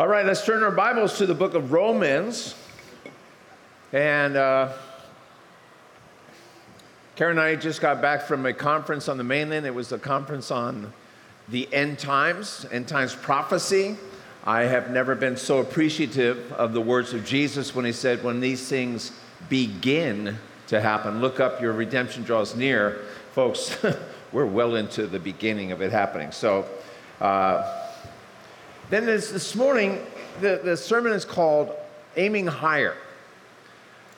All right, let's turn our Bibles to the book of Romans. And uh, Karen and I just got back from a conference on the mainland. It was a conference on the end times, end times prophecy. I have never been so appreciative of the words of Jesus when he said, When these things begin to happen, look up, your redemption draws near. Folks, we're well into the beginning of it happening. So, uh, then this, this morning, the, the sermon is called Aiming Higher.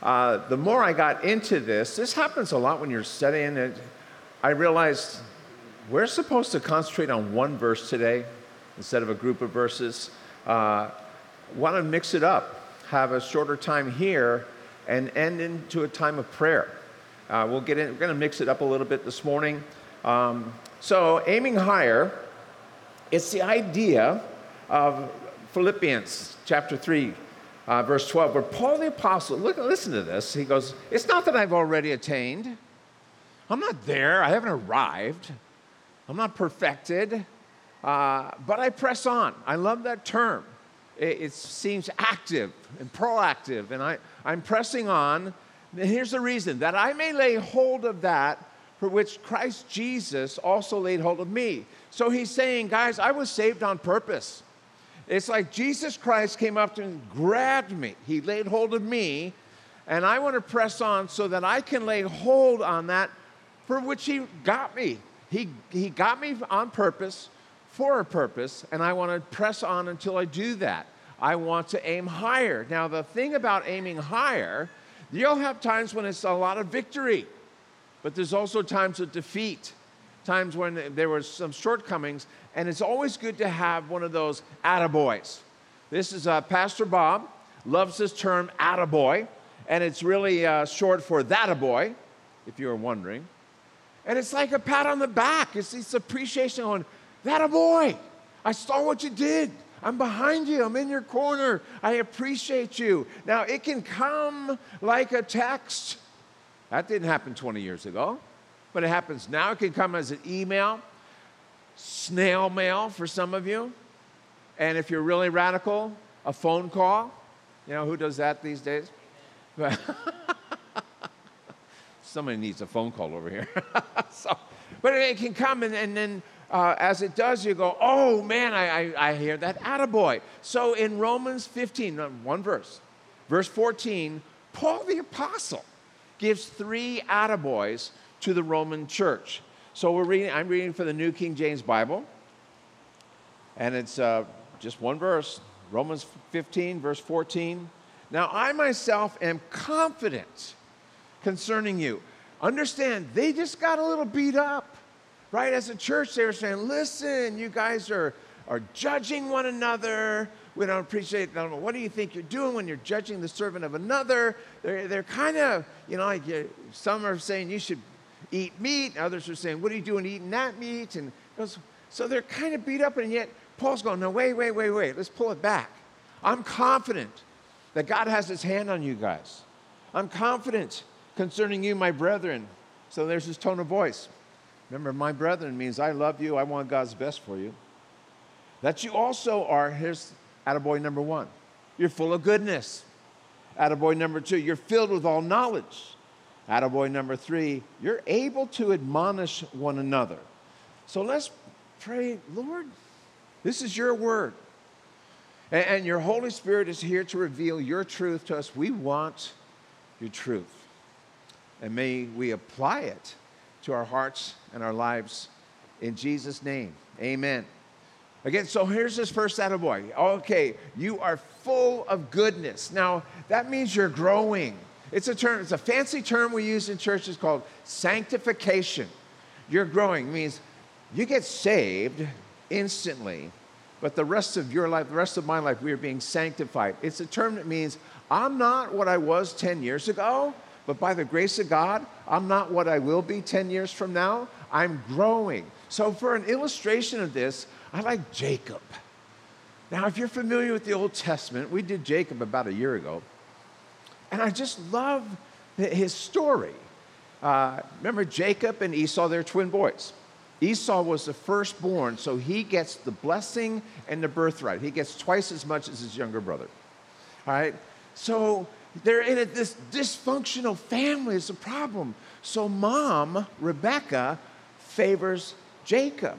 Uh, the more I got into this, this happens a lot when you're studying it. I realized we're supposed to concentrate on one verse today instead of a group of verses. Uh, Want to mix it up, have a shorter time here, and end into a time of prayer. Uh, we'll get in, we're going to mix it up a little bit this morning. Um, so, aiming higher, it's the idea of Philippians chapter 3, uh, verse 12, where Paul the Apostle, look, listen to this. He goes, It's not that I've already attained. I'm not there. I haven't arrived. I'm not perfected. Uh, but I press on. I love that term. It, it seems active and proactive. And I, I'm pressing on. And here's the reason that I may lay hold of that for which Christ Jesus also laid hold of me. So he's saying, guys, I was saved on purpose. It's like Jesus Christ came up to and grabbed me. He laid hold of me, and I want to press on so that I can lay hold on that for which He got me. He, he got me on purpose, for a purpose, and I want to press on until I do that. I want to aim higher. Now, the thing about aiming higher, you'll have times when it's a lot of victory, but there's also times of defeat, times when there were some shortcomings, and it's always good to have one of those attaboys. This is uh, Pastor Bob, loves this term attaboy, and it's really uh, short for that a boy, if you were wondering. And it's like a pat on the back. It's this appreciation on that a boy. I saw what you did. I'm behind you. I'm in your corner. I appreciate you. Now, it can come like a text. That didn't happen 20 years ago, but it happens now. It can come as an email snail mail for some of you. And if you're really radical, a phone call. You know, who does that these days? Somebody needs a phone call over here. so, but it can come, and, and then uh, as it does, you go, oh man, I, I, I hear that attaboy. So in Romans 15, uh, one verse, verse 14, Paul the Apostle gives three attaboys to the Roman church. So we're reading, I'm reading for the New King James Bible, and it's uh, just one verse Romans 15, verse 14. Now I myself am confident concerning you. Understand, they just got a little beat up, right? As a church, they were saying, listen, you guys are, are judging one another. We don't appreciate, I don't what do you think you're doing when you're judging the servant of another? They're, they're kind of, you know, like some are saying you should eat meat. Others are saying, What are you doing eating that meat? And so they're kind of beat up, and yet Paul's going, No, wait, wait, wait, wait. Let's pull it back. I'm confident that God has his hand on you guys. I'm confident concerning you, my brethren. So there's his tone of voice. Remember, my brethren means I love you, I want God's best for you. That you also are, here's attaboy number one, you're full of goodness. Attaboy number two, you're filled with all knowledge. Attaboy number three, you're able to admonish one another. So let's pray, Lord, this is your word. And, and your Holy Spirit is here to reveal your truth to us. We want your truth. And may we apply it to our hearts and our lives in Jesus' name. Amen. Again, so here's this first attaboy. Okay, you are full of goodness. Now, that means you're growing. It's a term, it's a fancy term we use in churches called sanctification. You're growing it means you get saved instantly, but the rest of your life, the rest of my life, we are being sanctified. It's a term that means I'm not what I was 10 years ago, but by the grace of God, I'm not what I will be 10 years from now. I'm growing. So, for an illustration of this, I like Jacob. Now, if you're familiar with the Old Testament, we did Jacob about a year ago. And I just love his story. Uh, remember Jacob and Esau, they're twin boys. Esau was the firstborn, so he gets the blessing and the birthright. He gets twice as much as his younger brother. All right? So they're in a, this dysfunctional family. It's a problem. So mom, Rebecca, favors Jacob.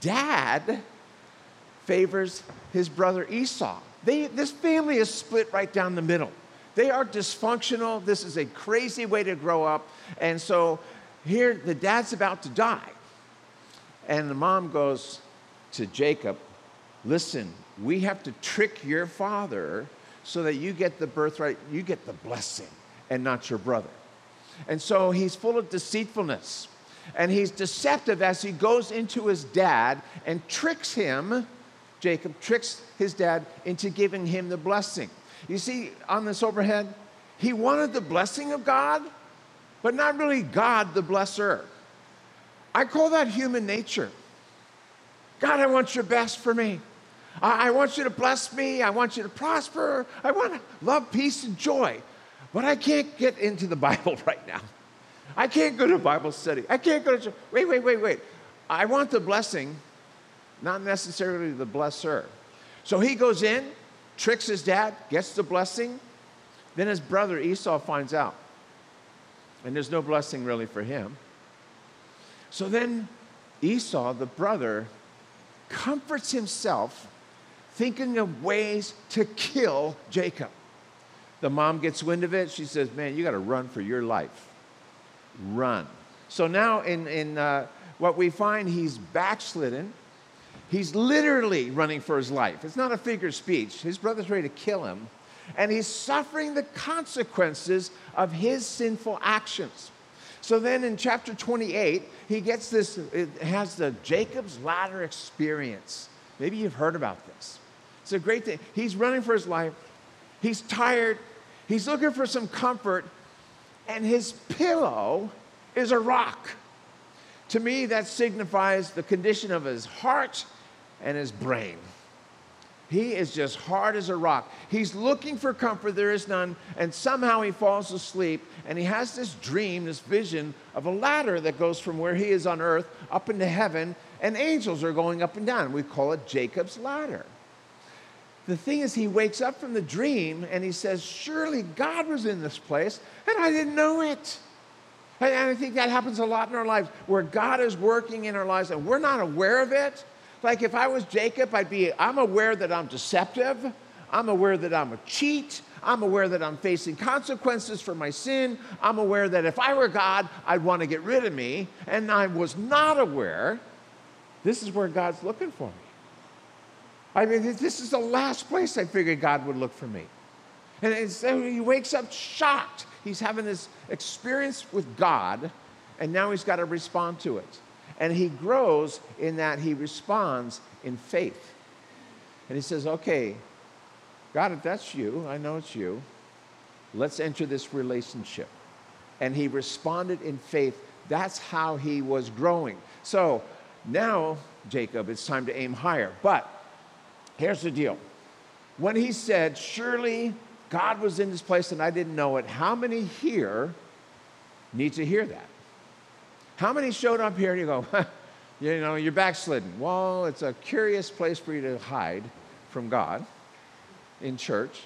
Dad favors his brother Esau. They, this family is split right down the middle. They are dysfunctional. This is a crazy way to grow up. And so here, the dad's about to die. And the mom goes to Jacob, Listen, we have to trick your father so that you get the birthright, you get the blessing, and not your brother. And so he's full of deceitfulness. And he's deceptive as he goes into his dad and tricks him. Jacob tricks his dad into giving him the blessing. You see, on this overhead, he wanted the blessing of God, but not really God the blesser. I call that human nature. God, I want your best for me. I, I want you to bless me. I want you to prosper. I want love, peace, and joy. But I can't get into the Bible right now. I can't go to Bible study. I can't go to. church. Wait, wait, wait, wait. I want the blessing, not necessarily the blesser. So he goes in, tricks his dad, gets the blessing. Then his brother Esau finds out. And there's no blessing really for him. So then Esau, the brother, comforts himself thinking of ways to kill Jacob. The mom gets wind of it. She says, Man, you got to run for your life. Run. So now, in, in uh, what we find, he's backslidden. He's literally running for his life. It's not a figure of speech. His brother's ready to kill him. And he's suffering the consequences of his sinful actions. So then in chapter 28, he gets this, it has the Jacob's ladder experience. Maybe you've heard about this. It's a great thing. He's running for his life. He's tired. He's looking for some comfort. And his pillow is a rock. To me, that signifies the condition of his heart and his brain. He is just hard as a rock. He's looking for comfort, there is none, and somehow he falls asleep and he has this dream, this vision of a ladder that goes from where he is on earth up into heaven, and angels are going up and down. We call it Jacob's ladder. The thing is, he wakes up from the dream and he says, Surely God was in this place, and I didn't know it. And I think that happens a lot in our lives where God is working in our lives and we're not aware of it like if I was Jacob, I'd be, I'm aware that I'm deceptive. I'm aware that I'm a cheat. I'm aware that I'm facing consequences for my sin. I'm aware that if I were God, I'd want to get rid of me. And I was not aware. This is where God's looking for me. I mean, this is the last place I figured God would look for me. And so he wakes up shocked. He's having this experience with God, and now he's got to respond to it. And he grows in that he responds in faith. And he says, Okay, God, if that's you, I know it's you, let's enter this relationship. And he responded in faith. That's how he was growing. So now, Jacob, it's time to aim higher. But here's the deal when he said, Surely God was in this place and I didn't know it, how many here need to hear that? How many showed up here and you go, you know, you're backslidden? Well, it's a curious place for you to hide from God in church.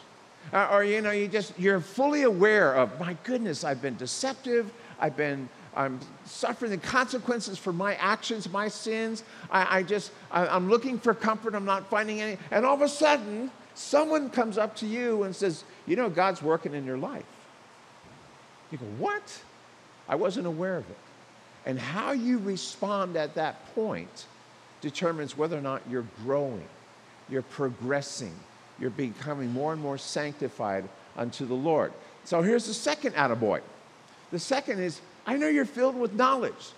Uh, or, you know, you just, you're fully aware of, my goodness, I've been deceptive. I've been, I'm suffering the consequences for my actions, my sins. I, I just, I, I'm looking for comfort. I'm not finding any. And all of a sudden, someone comes up to you and says, you know, God's working in your life. You go, what? I wasn't aware of it. And how you respond at that point determines whether or not you're growing, you're progressing, you're becoming more and more sanctified unto the Lord. So here's the second attaboy. The second is, I know you're filled with knowledge.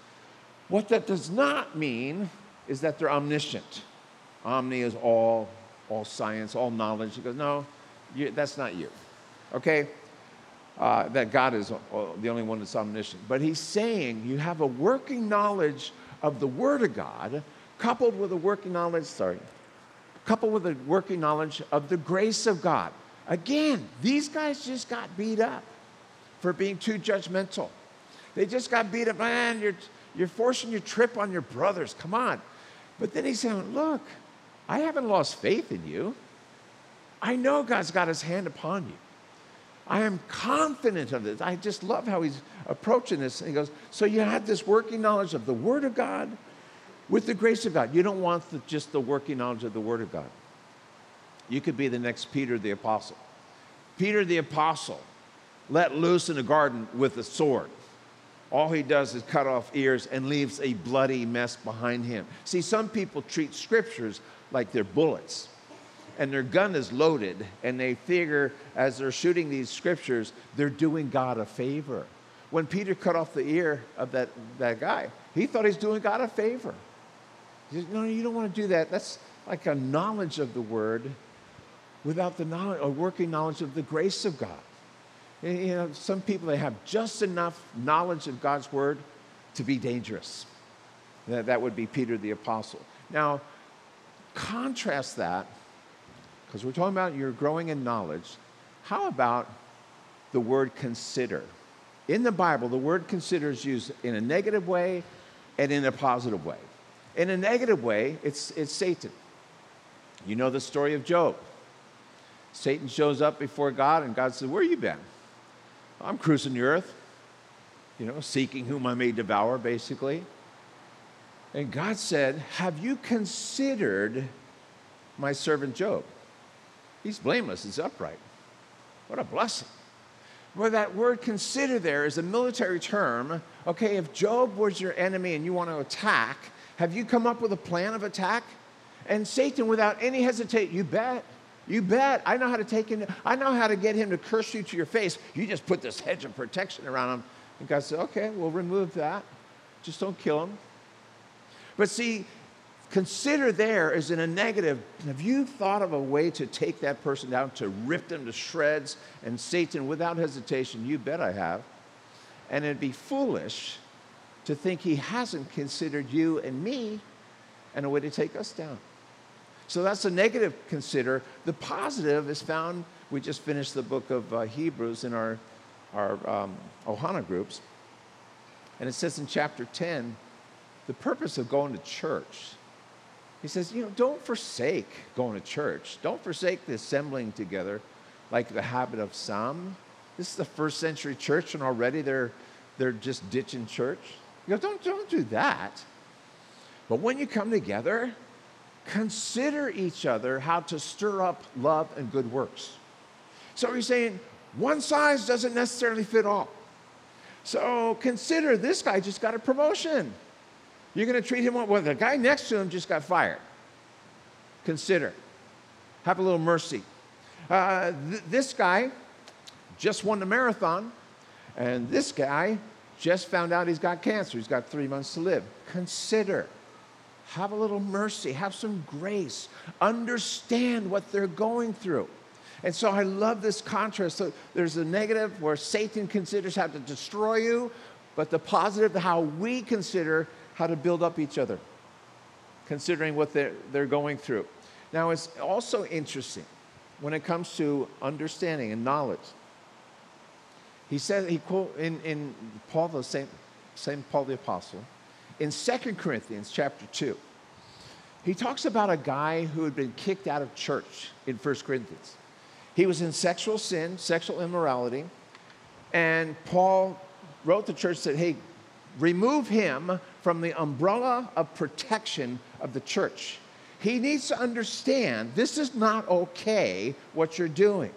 What that does not mean is that they're omniscient. Omni is all, all science, all knowledge. He goes, no, you, that's not you. Okay? uh, that God is uh, the only one that's omniscient. But he's saying you have a working knowledge of the Word of God, coupled with a working knowledge, sorry, coupled with a working knowledge of the grace of God. Again, these guys just got beat up for being too judgmental. They just got beat up, man, you're, You're forcing your trip on your brothers. Come on. But then he's saying, Look, I haven't lost faith in you. I know God's got his hand upon you. I am confident of this. I just love how he's approaching this. he goes, So you had this working knowledge of the Word of God with the grace of God. You don't want the, just the working knowledge of the Word of God. You could be the next Peter the Apostle. Peter the Apostle let loose in the garden with a sword. All he does is cut off ears and leaves a bloody mess behind him. See, some people treat scriptures like they're bullets, and their gun is loaded, and they figure as they're shooting these scriptures, they're doing God a favor. When Peter cut off the ear of that, that guy, he thought he's doing God a favor. He said, No, you don't want to do that. That's like a knowledge of the word without the knowledge or working knowledge of the grace of God. You know, some people, they have just enough knowledge of God's word to be dangerous. That, that would be Peter the Apostle. Now, contrast that, because we're talking about you're growing in knowledge. How about the word consider? In the Bible, the word consider is used in a negative way and in a positive way. In a negative way, it's, it's Satan. You know the story of Job. Satan shows up before God, and God says, Where you been? I'm cruising the earth, you know, seeking whom I may devour, basically. And God said, Have you considered my servant Job? He's blameless, he's upright. What a blessing. Well, that word consider there is a military term. Okay, if Job was your enemy and you want to attack, have you come up with a plan of attack? And Satan, without any hesitation, you bet. You bet. I know how to take him. I know how to get him to curse you to your face. You just put this hedge of protection around him. And God said, okay, we'll remove that. Just don't kill him. But see, consider there is in a negative. Have you thought of a way to take that person down, to rip them to shreds? And Satan, without hesitation, you bet I have. And it'd be foolish to think he hasn't considered you and me and a way to take us down. So that's a negative consider. The positive is found, we just finished the book of uh, Hebrews in our, our um, Ohana groups. And it says in chapter 10, the purpose of going to church. He says, you know, don't forsake going to church. Don't forsake the assembling together like the habit of some. This is the first century church, and already they're, they're just ditching church. You go, don't, don't do that. But when you come together, consider each other how to stir up love and good works. So he's saying one size doesn't necessarily fit all. So consider this guy just got a promotion. You're going to treat him well. The guy next to him just got fired. Consider. Have a little mercy. Uh, th- this guy just won the marathon, and this guy just found out he's got cancer. He's got three months to live. Consider have a little mercy, have some grace, understand what they're going through. And so I love this contrast. So there's a negative where Satan considers how to destroy you, but the positive, how we consider how to build up each other, considering what they're, they're going through. Now, it's also interesting when it comes to understanding and knowledge. He said, he quote in, in Paul, the same, same Paul the Apostle, in 2 Corinthians chapter 2, he talks about a guy who had been kicked out of church in 1 Corinthians. He was in sexual sin, sexual immorality, and Paul wrote the church said, "Hey, remove him from the umbrella of protection of the church. He needs to understand this is not okay what you're doing."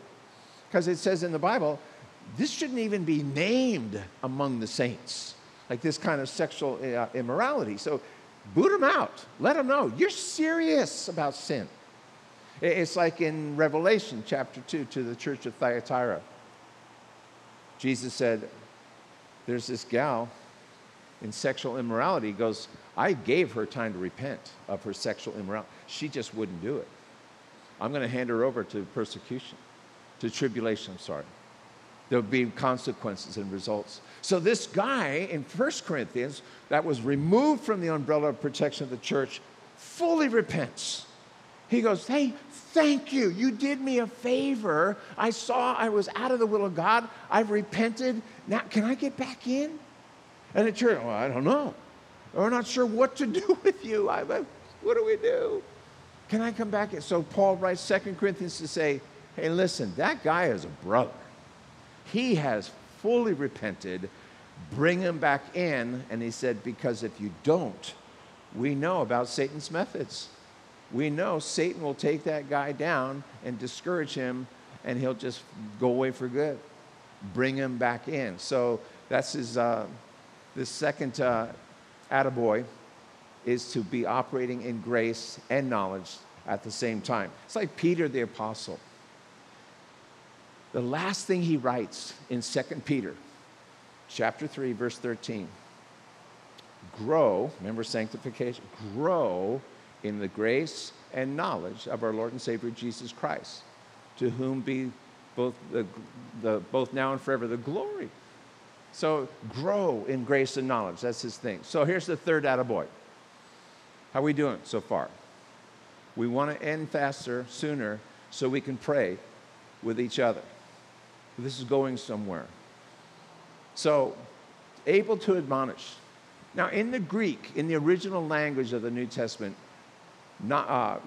Because it says in the Bible, this shouldn't even be named among the saints like this kind of sexual uh, immorality. So boot him out. Let him know you're serious about sin. It's like in Revelation chapter 2 to the church of Thyatira. Jesus said, There's this gal in sexual immorality. Goes, I gave her time to repent of her sexual immorality. She just wouldn't do it. I'm going to hand her over to persecution, to tribulation, I'm sorry. There'll be consequences and results. So, this guy in 1 Corinthians that was removed from the umbrella of protection of the church fully repents. He goes, Hey, thank you. You did me a favor. I saw I was out of the will of God. I've repented. Now, can I get back in? And the church, well, I don't know. We're not sure what to do with you. I, what do we do? Can I come back? So Paul writes Second Corinthians to say, hey, listen, that guy is a brother. He has fully repented. Bring him back in. And he said, because if you don't, we know about Satan's methods. We know Satan will take that guy down and discourage him, and he'll just go away for good. Bring him back in. So that's his, uh, the second uh, attaboy is to be operating in grace and knowledge at the same time. It's like Peter the apostle. The last thing he writes in 2 Peter chapter 3 verse 13 grow, remember sanctification, grow in the grace and knowledge of our Lord and Savior Jesus Christ, to whom be both, the, the, both now and forever the glory. So grow in grace and knowledge. That's his thing. So here's the third attaboy. How are we doing so far? We want to end faster, sooner, so we can pray with each other. This is going somewhere. So, able to admonish. Now, in the Greek, in the original language of the New Testament, not, uh,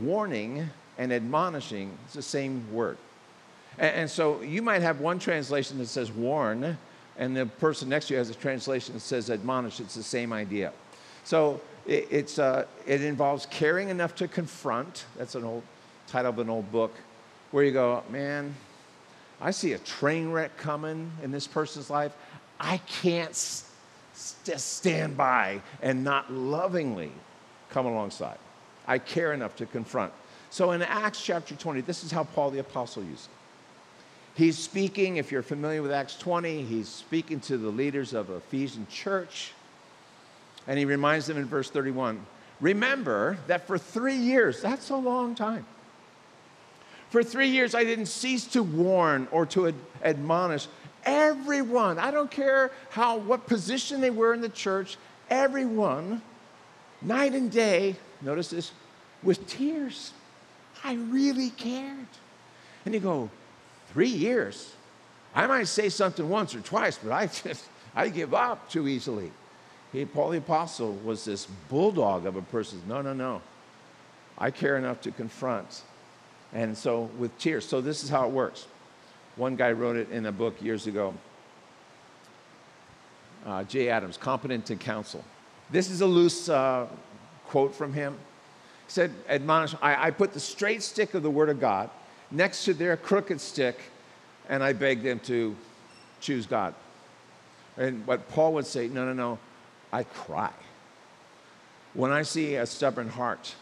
warning and admonishing is the same word. And, and, so you might have one translation that says warn, and the person next to you has a translation that says admonish. It's the same idea. So it, it's, uh, it involves caring enough to confront. That's an old title of an old book where you go, man, I see a train wreck coming in this person's life. I can't st- stand by and not lovingly come alongside. I care enough to confront. So in Acts chapter 20, this is how Paul the Apostle used it. He's speaking, if you're familiar with Acts 20, he's speaking to the leaders of Ephesian church. And he reminds them in verse 31 Remember that for three years, that's a long time. For three years, I didn't cease to warn or to ad- admonish everyone. I don't care how, what position they were in the church, everyone, night and day, notice this, with tears. I really cared. And you go, three years? I might say something once or twice, but I just, I give up too easily. He, Paul the Apostle was this bulldog of a person. No, no, no. I care enough to confront. And so with tears. So this is how it works. One guy wrote it in a book years ago. Uh, Jay Adams, Competent to Counsel. This is a loose uh, quote from him said, admonish, I, I put the straight stick of the Word of God next to their crooked stick, and I beg them to choose God. And what Paul would say, no, no, no, I cry. When I see a stubborn heart,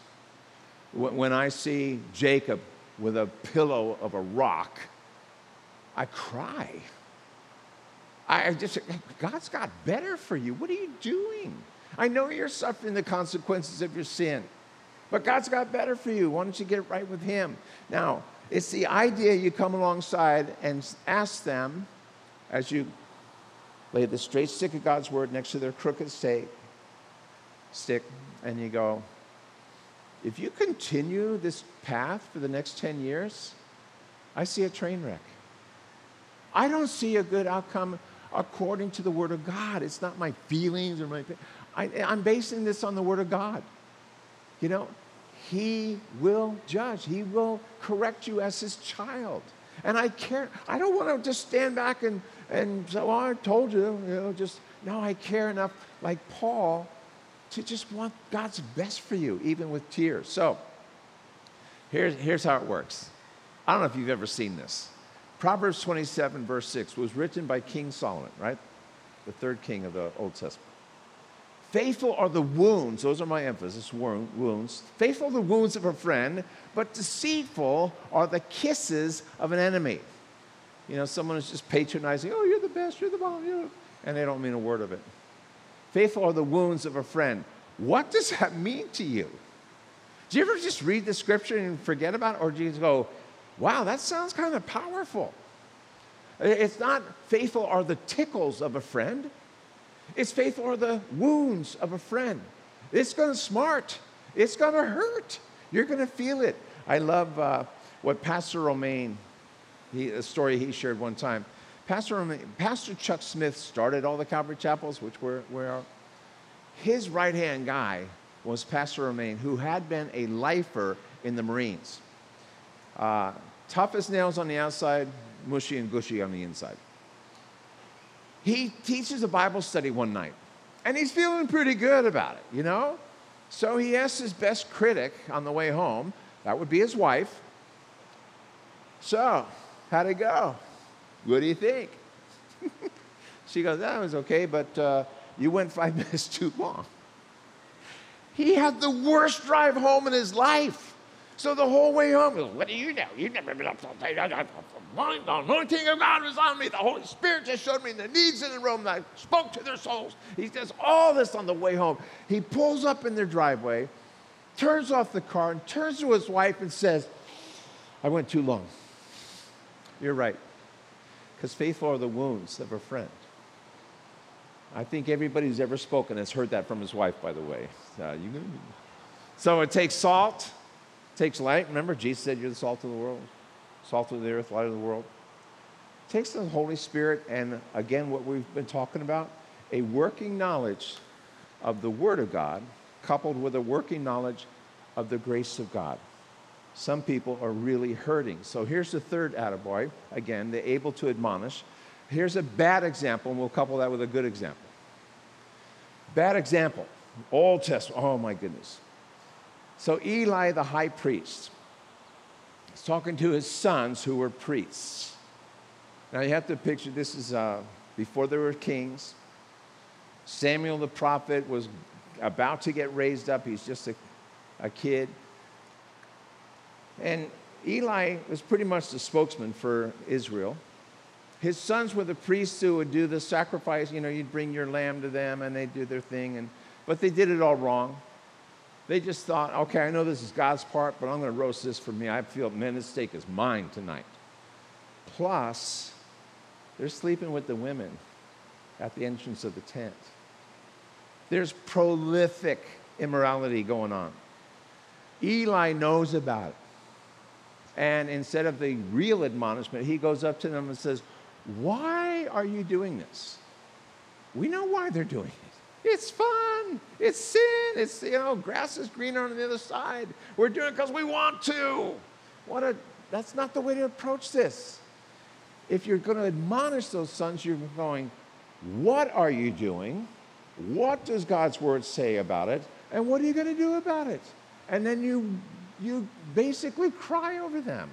when I see Jacob with a pillow of a rock, I cry. I just, God's got better for you. What are you doing? I know you're suffering the consequences of your sin. But God's got better for you. Why don't you get right with Him? Now, it's the idea you come alongside and ask them as you lay the straight stick of God's word next to their crooked stick, stick, and you go, if you continue this path for the next 10 years, I see a train wreck. I don't see a good outcome according to the Word of God. It's not my feelings or my. I, I'm basing this on the Word of God. You know, he will judge. He will correct you as his child. And I care. I don't want to just stand back and, and say, well, I told you, you know, just, no, I care enough, like Paul, to just want God's best for you, even with tears. So, here's, here's how it works. I don't know if you've ever seen this. Proverbs 27, verse 6, was written by King Solomon, right? The third king of the Old Testament. Faithful are the wounds, those are my emphasis, wounds. Faithful are the wounds of a friend, but deceitful are the kisses of an enemy. You know, someone is just patronizing, oh, you're the best, you're the bomb, you're... and they don't mean a word of it. Faithful are the wounds of a friend. What does that mean to you? Do you ever just read the scripture and forget about it? Or do you go, wow, that sounds kind of powerful? It's not faithful are the tickles of a friend. It's faithful are the wounds of a friend. It's going to smart. It's going to hurt. You're going to feel it. I love uh, what Pastor Romaine, he, a story he shared one time. Pastor, Pastor Chuck Smith started all the Calvary chapels, which were, where His right hand guy was Pastor Romaine, who had been a lifer in the Marines. Uh, tough as nails on the outside, mushy and gushy on the inside. He teaches a Bible study one night, and he's feeling pretty good about it, you know? So he asks his best critic on the way home, that would be his wife. So, how'd it go? What do you think? she goes, That was okay, but uh, you went five minutes too long. He had the worst drive home in his life. So the whole way home, goes, what do you know? You've never been up to the anointing of God was on me. The Holy Spirit just showed me the needs in the room. I spoke to their souls. He does all this on the way home. He pulls up in their driveway, turns off the car, and turns to his wife and says, I went too long. You're right. Because faithful are the wounds of a friend. I think everybody who's ever spoken has heard that from his wife, by the way. Uh, so it takes salt, takes light. Remember, Jesus said, You're the salt of the world, salt of the earth, light of the world. Takes the Holy Spirit, and again, what we've been talking about a working knowledge of the Word of God, coupled with a working knowledge of the grace of God. Some people are really hurting. So here's the third attaboy. Again, they're able to admonish. Here's a bad example, and we'll couple that with a good example. Bad example, Old Testament. Oh my goodness. So Eli, the high priest, is talking to his sons who were priests. Now you have to picture this is uh, before there were kings. Samuel the prophet was about to get raised up. He's just a, a kid. And Eli was pretty much the spokesman for Israel. His sons were the priests who would do the sacrifice. You know, you'd bring your lamb to them and they'd do their thing. And, but they did it all wrong. They just thought, okay, I know this is God's part, but I'm going to roast this for me. I feel, man, this steak is mine tonight. Plus, they're sleeping with the women at the entrance of the tent. There's prolific immorality going on. Eli knows about it. And instead of the real admonishment, he goes up to them and says, Why are you doing this? We know why they're doing it. It's fun. It's sin. It's, you know, grass is greener on the other side. We're doing it because we want to. What a, that's not the way to approach this. If you're going to admonish those sons, you're going, What are you doing? What does God's word say about it? And what are you going to do about it? And then you you basically cry over them.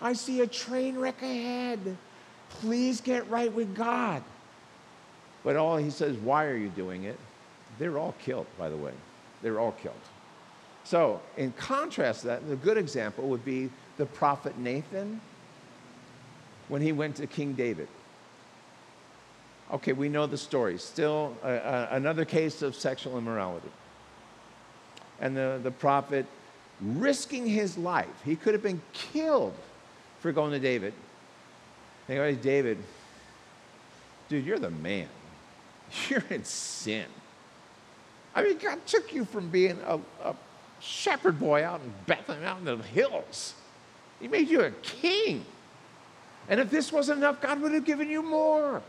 I see a train wreck ahead. Please get right with God. But all he says, why are you doing it? They're all killed, by the way. They're all killed. So, in contrast to that, the good example would be the prophet Nathan when he went to King David. Okay, we know the story. Still, uh, uh, another case of sexual immorality. And the, the prophet risking his life. He could have been killed for going to David. They go, David, dude, you're the man. You're in sin. I mean, God took you from being a, a shepherd boy out in Bethlehem, out in the hills. He made you a king. And if this wasn't enough, God would have given you more.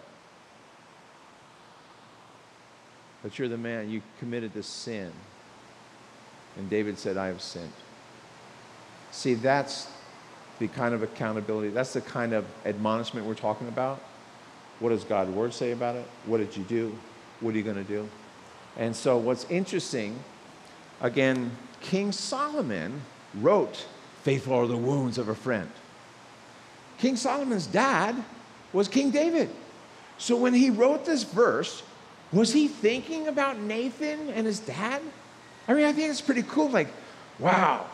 But you're the man. You committed this sin. And David said, I have sinned. See, that's the kind of accountability, that's the kind of admonishment we're talking about. What does God's word say about it? What did you do? What are you going to do? And so, what's interesting, again, King Solomon wrote, Faithful are the wounds of a friend. King Solomon's dad was King David. So, when he wrote this verse, was he thinking about Nathan and his dad? I mean, I think it's pretty cool. Like, wow,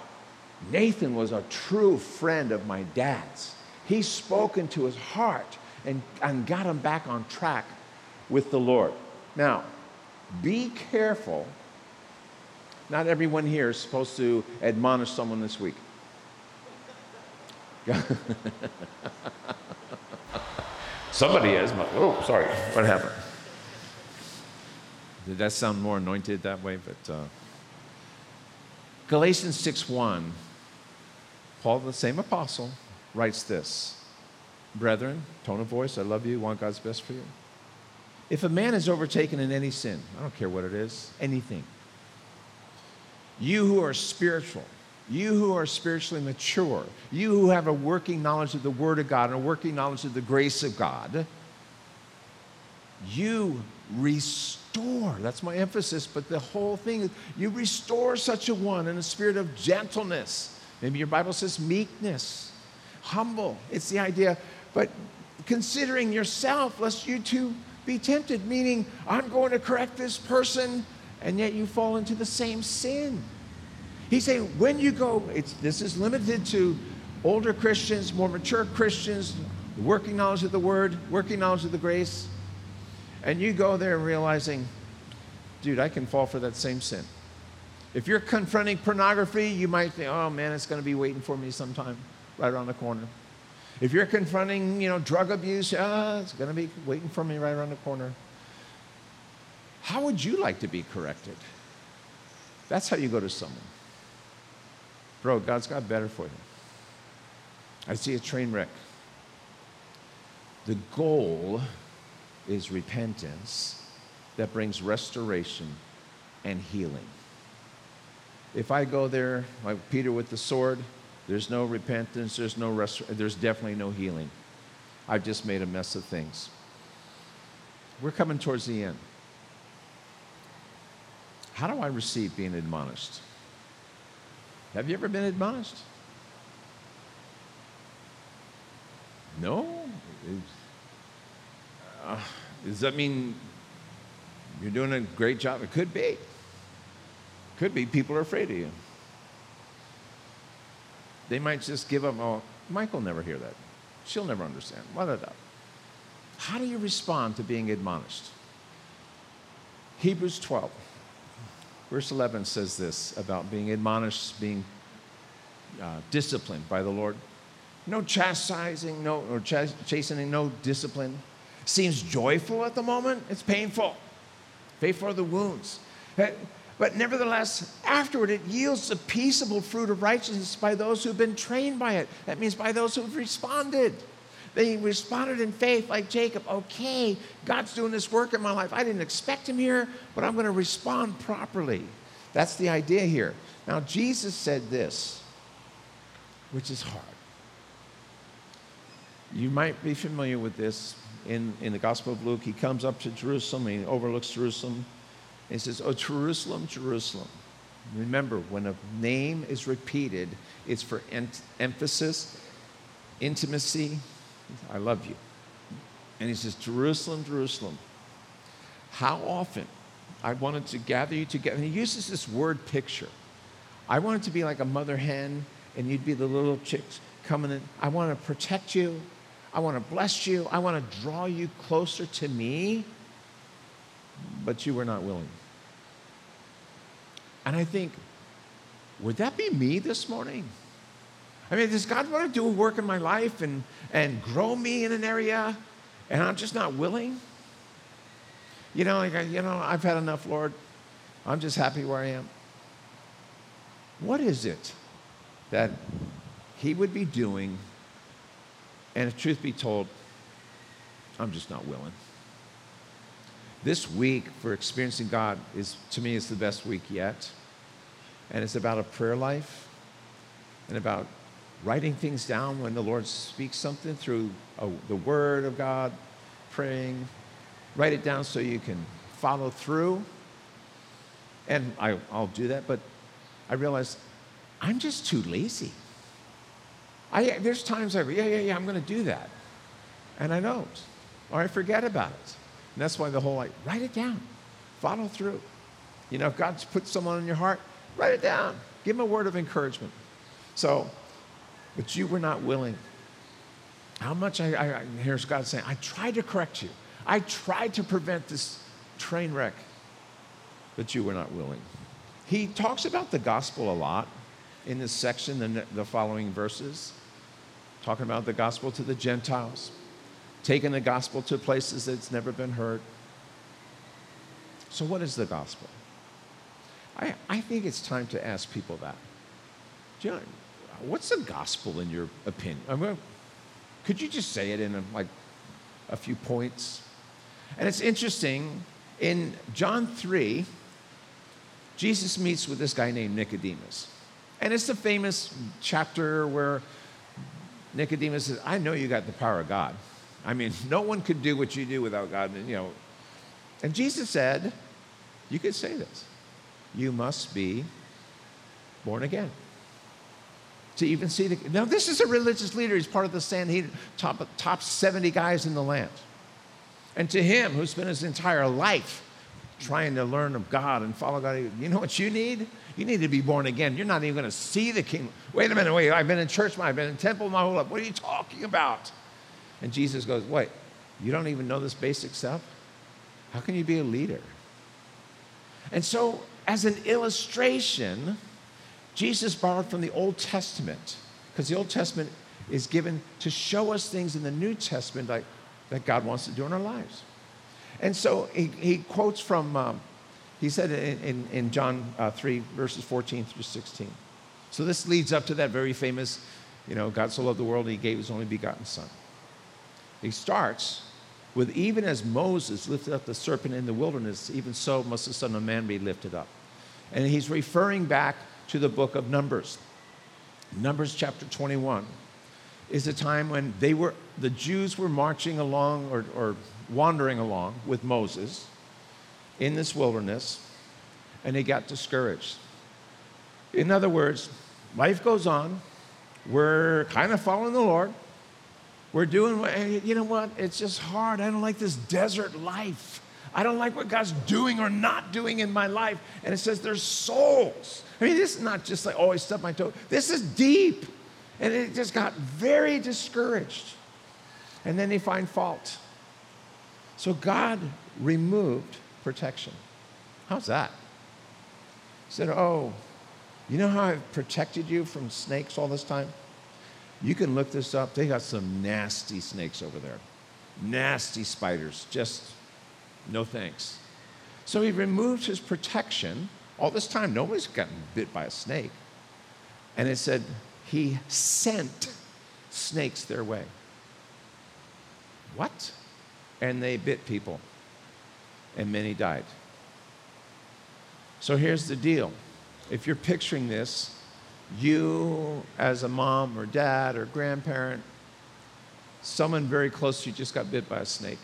Nathan was a true friend of my dad's. He spoke into his heart and, and got him back on track with the Lord. Now, be careful. Not everyone here is supposed to admonish someone this week. Somebody is. Oh, sorry. What happened? Did that sound more anointed that way? But uh, Galatians 6 1 Paul, the same apostle, writes this Brethren, tone of voice, I love you, want God's best for you. If a man is overtaken in any sin, I don't care what it is, anything, you who are spiritual, you who are spiritually mature, you who have a working knowledge of the Word of God and a working knowledge of the grace of God, you restore. That's my emphasis, but the whole thing is you restore such a one in a spirit of gentleness. Maybe your Bible says meekness, humble. It's the idea, but considering yourself, lest you too be tempted, meaning I'm going to correct this person, and yet you fall into the same sin. He's saying when you go, this is limited to older Christians, more mature Christians, working knowledge of the word, working knowledge of the grace and you go there realizing, dude, I can fall for that same sin. If you're confronting pornography, you might think, oh man, it's going to be waiting for me sometime right around the corner. If you're confronting, you know, drug abuse, ah, it's going to be waiting for me right around the corner. How would you like to be corrected? That's how you go to someone. Bro, God's got better for you. I see a train wreck. The goal is repentance that brings restoration and healing. If I go there like Peter with the sword, there's no repentance, there's no rest, there's definitely no healing. I've just made a mess of things. We're coming towards the end. How do I receive being admonished? Have you ever been admonished? No? Uh, does that mean you're doing a great job? It could be. Could be people are afraid of you. They might just give up. Oh, will never hear that. She'll never understand. What How do you respond to being admonished? Hebrews 12, verse 11 says this about being admonished, being uh, disciplined by the Lord. No chastising, no or ch- chastening, no discipline seems joyful at the moment, it's painful. Pay for the wounds. But nevertheless, afterward, it yields the peaceable fruit of righteousness by those who've been trained by it. That means by those who've responded. They responded in faith, like Jacob. Okay, God's doing this work in my life. I didn't expect him here, but I'm going to respond properly. That's the idea here. Now, Jesus said this, which is hard. You might be familiar with this in, in the Gospel of Luke. He comes up to Jerusalem he overlooks Jerusalem. He says, Oh, Jerusalem, Jerusalem. Remember, when a name is repeated, it's for emphasis, intimacy. I love you. And he says, Jerusalem, Jerusalem. How often I wanted to gather you together. And he uses this word picture. I wanted to be like a mother hen, and you'd be the little chicks coming in. I want to protect you. I want to bless you. I want to draw you closer to me. But you were not willing. And I think, would that be me this morning? I mean, does God want to do a work in my life and, and grow me in an area and I'm just not willing? You know, like, you know, I've had enough, Lord. I'm just happy where I am. What is it that He would be doing and if truth be told, I'm just not willing. This week for experiencing God is, to me, is the best week yet. And it's about a prayer life and about writing things down when the Lord speaks something through a, the Word of God, praying. Write it down so you can follow through. And I, I'll do that, but I realize I'm just too lazy. I, there's times I go, yeah, yeah, yeah, I'm going to do that. And I don't. Or I forget about it. And that's why the whole like, write it down, follow through. You know, if God's put someone in your heart, write it down. Give them a word of encouragement. So, but you were not willing. How much I, I, here's God saying, I tried to correct you. I tried to prevent this train wreck, but you were not willing. He talks about the gospel a lot in this section, the, the following verses talking about the gospel to the Gentiles, taking the gospel to places that it's never been heard. So, what is the gospel? I, I think it's time to ask people that. Know, what's the gospel in your opinion? I mean, could you just say it in a, like a few points? And it's interesting, in John 3, Jesus meets with this guy named Nicodemus. And it's the famous chapter where Nicodemus says, I know you got the power of God. I mean, no one could do what you do without God. And, you know, and Jesus said, You could say this. You must be born again. To even see the now, this is a religious leader. He's part of the Sanhedrin, top, top 70 guys in the land. And to him, who spent his entire life trying to learn of God and follow God, you know what you need? You need to be born again. You're not even going to see the kingdom. Wait a minute, wait. I've been in church, I've been in temple my whole life. What are you talking about? And Jesus goes, Wait, you don't even know this basic stuff? How can you be a leader? And so, as an illustration, Jesus borrowed from the Old Testament, because the Old Testament is given to show us things in the New Testament like, that God wants to do in our lives. And so he, he quotes from, um, he said in, in, in John uh, 3, verses 14 through 16. So this leads up to that very famous, you know, God so loved the world, he gave his only begotten Son. He starts with, even as Moses lifted up the serpent in the wilderness, even so must the Son of Man be lifted up. And he's referring back to the book of Numbers. Numbers chapter 21 is a time when they were, the Jews were marching along or, or wandering along with Moses in this wilderness, and they got discouraged. In other words, life goes on. We're kind of following the Lord. We're doing, eh, you know what? It's just hard. I don't like this desert life. I don't like what God's doing or not doing in my life. And it says there's souls. I mean, this is not just like, oh, I stubbed my toe. This is deep. And it just got very discouraged. And then they find fault. So God removed protection. How's that? He said, Oh, you know how I've protected you from snakes all this time? You can look this up. They got some nasty snakes over there. Nasty spiders. Just no thanks. So he removed his protection. All this time, nobody's gotten bit by a snake. And it said he sent snakes their way. What? And they bit people, and many died. So here's the deal. If you're picturing this, you as a mom or dad or grandparent, someone very close to you just got bit by a snake.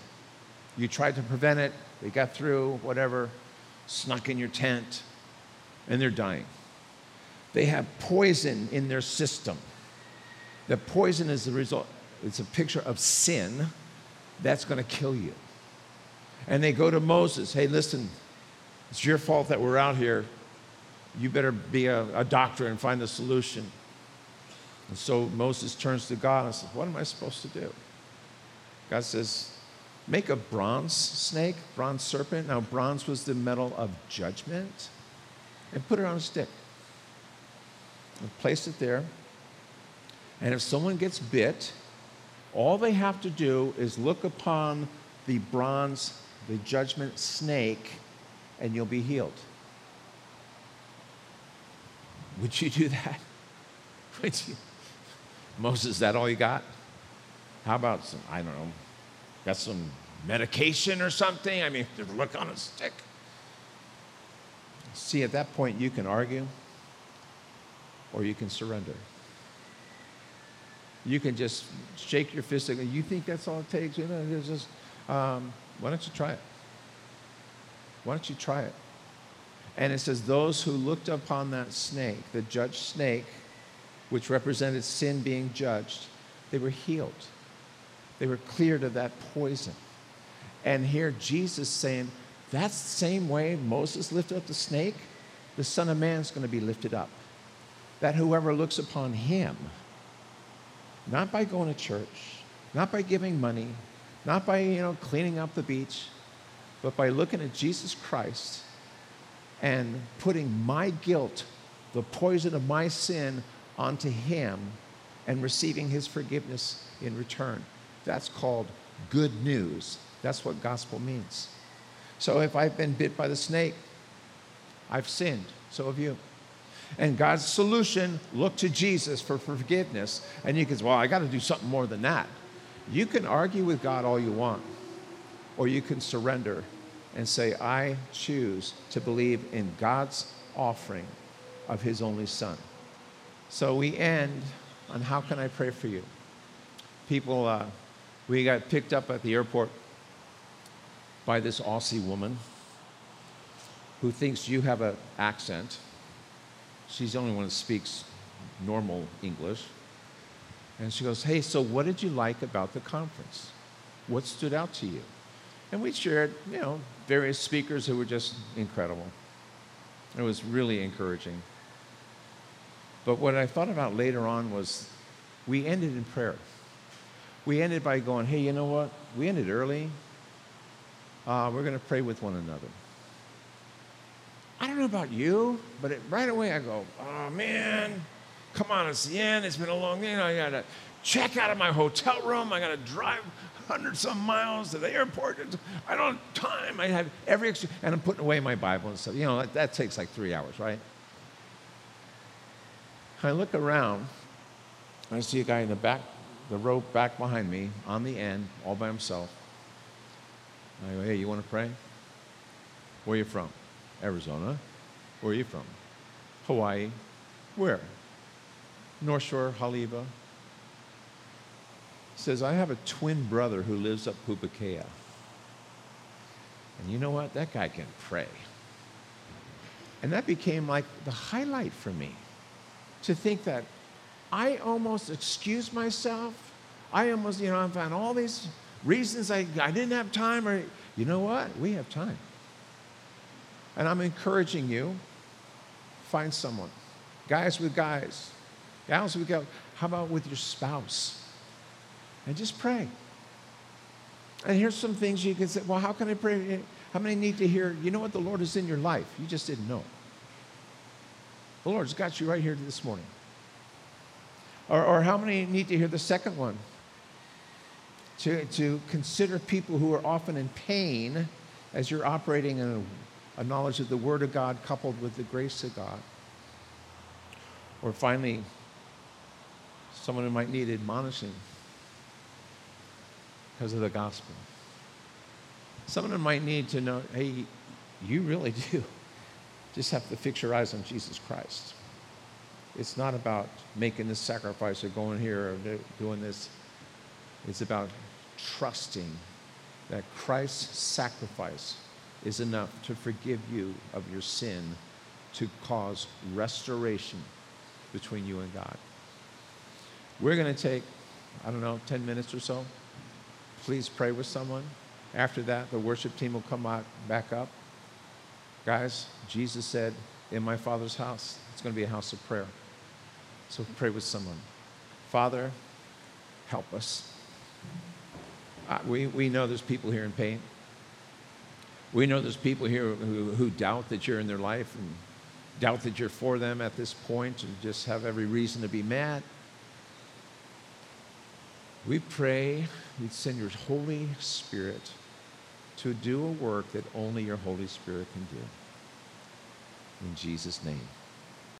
You tried to prevent it, they got through, whatever, snuck in your tent, and they're dying. They have poison in their system. The poison is the result, it's a picture of sin that's going to kill you. And they go to Moses, hey, listen, it's your fault that we're out here. You better be a, a doctor and find a solution. And so Moses turns to God and says, What am I supposed to do? God says, Make a bronze snake, bronze serpent. Now, bronze was the metal of judgment, and put it on a stick. And place it there. And if someone gets bit, all they have to do is look upon the bronze, the judgment snake, and you'll be healed. Would you do that? Would you? Moses, is that all you got? How about some, I don't know, got some medication or something? I mean, look on a stick. See, at that point, you can argue or you can surrender. You can just shake your fist and you think that's all it takes? You know, it's just, um, why don't you try it? Why don't you try it? And it says, Those who looked upon that snake, the judged snake, which represented sin being judged, they were healed. They were cleared of that poison. And here Jesus saying, That's the same way Moses lifted up the snake, the Son of Man is going to be lifted up. That whoever looks upon him, not by going to church, not by giving money, not by you know cleaning up the beach, but by looking at Jesus Christ and putting my guilt, the poison of my sin, onto him and receiving his forgiveness in return. That's called good news. That's what gospel means. So if I've been bit by the snake, I've sinned. So have you. And God's solution, look to Jesus for forgiveness. And you can say, well, I got to do something more than that. You can argue with God all you want. or you can surrender and say, I choose to believe in God's offering of His only Son. So we end on how can I pray for you? People, uh, we got picked up at the airport by this Aussie woman who thinks you have an accent. She's the only one that speaks normal English. And she goes, Hey, so what did you like about the conference? What stood out to you? And we shared, you know, various speakers who were just incredible. It was really encouraging. But what I thought about later on was we ended in prayer. We ended by going, hey, you know what? We ended early. Uh, we're going to pray with one another. I don't know about you, but it, right away I go, oh man, come on, it's the end. It's been a long day. I got to check out of my hotel room. I got to drive hundred some miles to the airport. I don't have time. I have every extra, and I'm putting away my Bible and stuff. You know, that, that takes like three hours, right? I look around, I see a guy in the back, the rope back behind me, on the end, all by himself. I go, hey, you want to pray? Where are you from? Arizona. Where are you from? Hawaii. Where? North Shore, Haleiwa says, I have a twin brother who lives up Pupukea. And you know what? That guy can pray. And that became like the highlight for me to think that I almost excused myself. I almost, you know, I found all these reasons I, I didn't have time, or you know what? We have time. And I'm encouraging you find someone. Guys with guys, gals with gals. How about with your spouse? And just pray. And here's some things you can say, well, how can I pray? How many need to hear, you know what, the Lord is in your life? You just didn't know. The Lord's got you right here this morning. Or, or how many need to hear the second one? To, to consider people who are often in pain as you're operating in a, a knowledge of the Word of God coupled with the grace of God. Or finally, someone who might need admonishing because of the gospel. Some of them might need to know hey, you really do just have to fix your eyes on Jesus Christ. It's not about making this sacrifice or going here or doing this. It's about trusting that Christ's sacrifice is enough to forgive you of your sin to cause restoration between you and God. We're going to take, I don't know, 10 minutes or so please pray with someone. After that, the worship team will come out, back up. Guys, Jesus said, In my Father's house, it's going to be a house of prayer. So pray with someone. Father, help us. Uh, we, we know there's people here in pain. We know there's people here who, who doubt that you're in their life and doubt that you're for them at this point and just have every reason to be mad. We pray you'd send your Holy Spirit to do a work that only your Holy Spirit can do. In Jesus' name.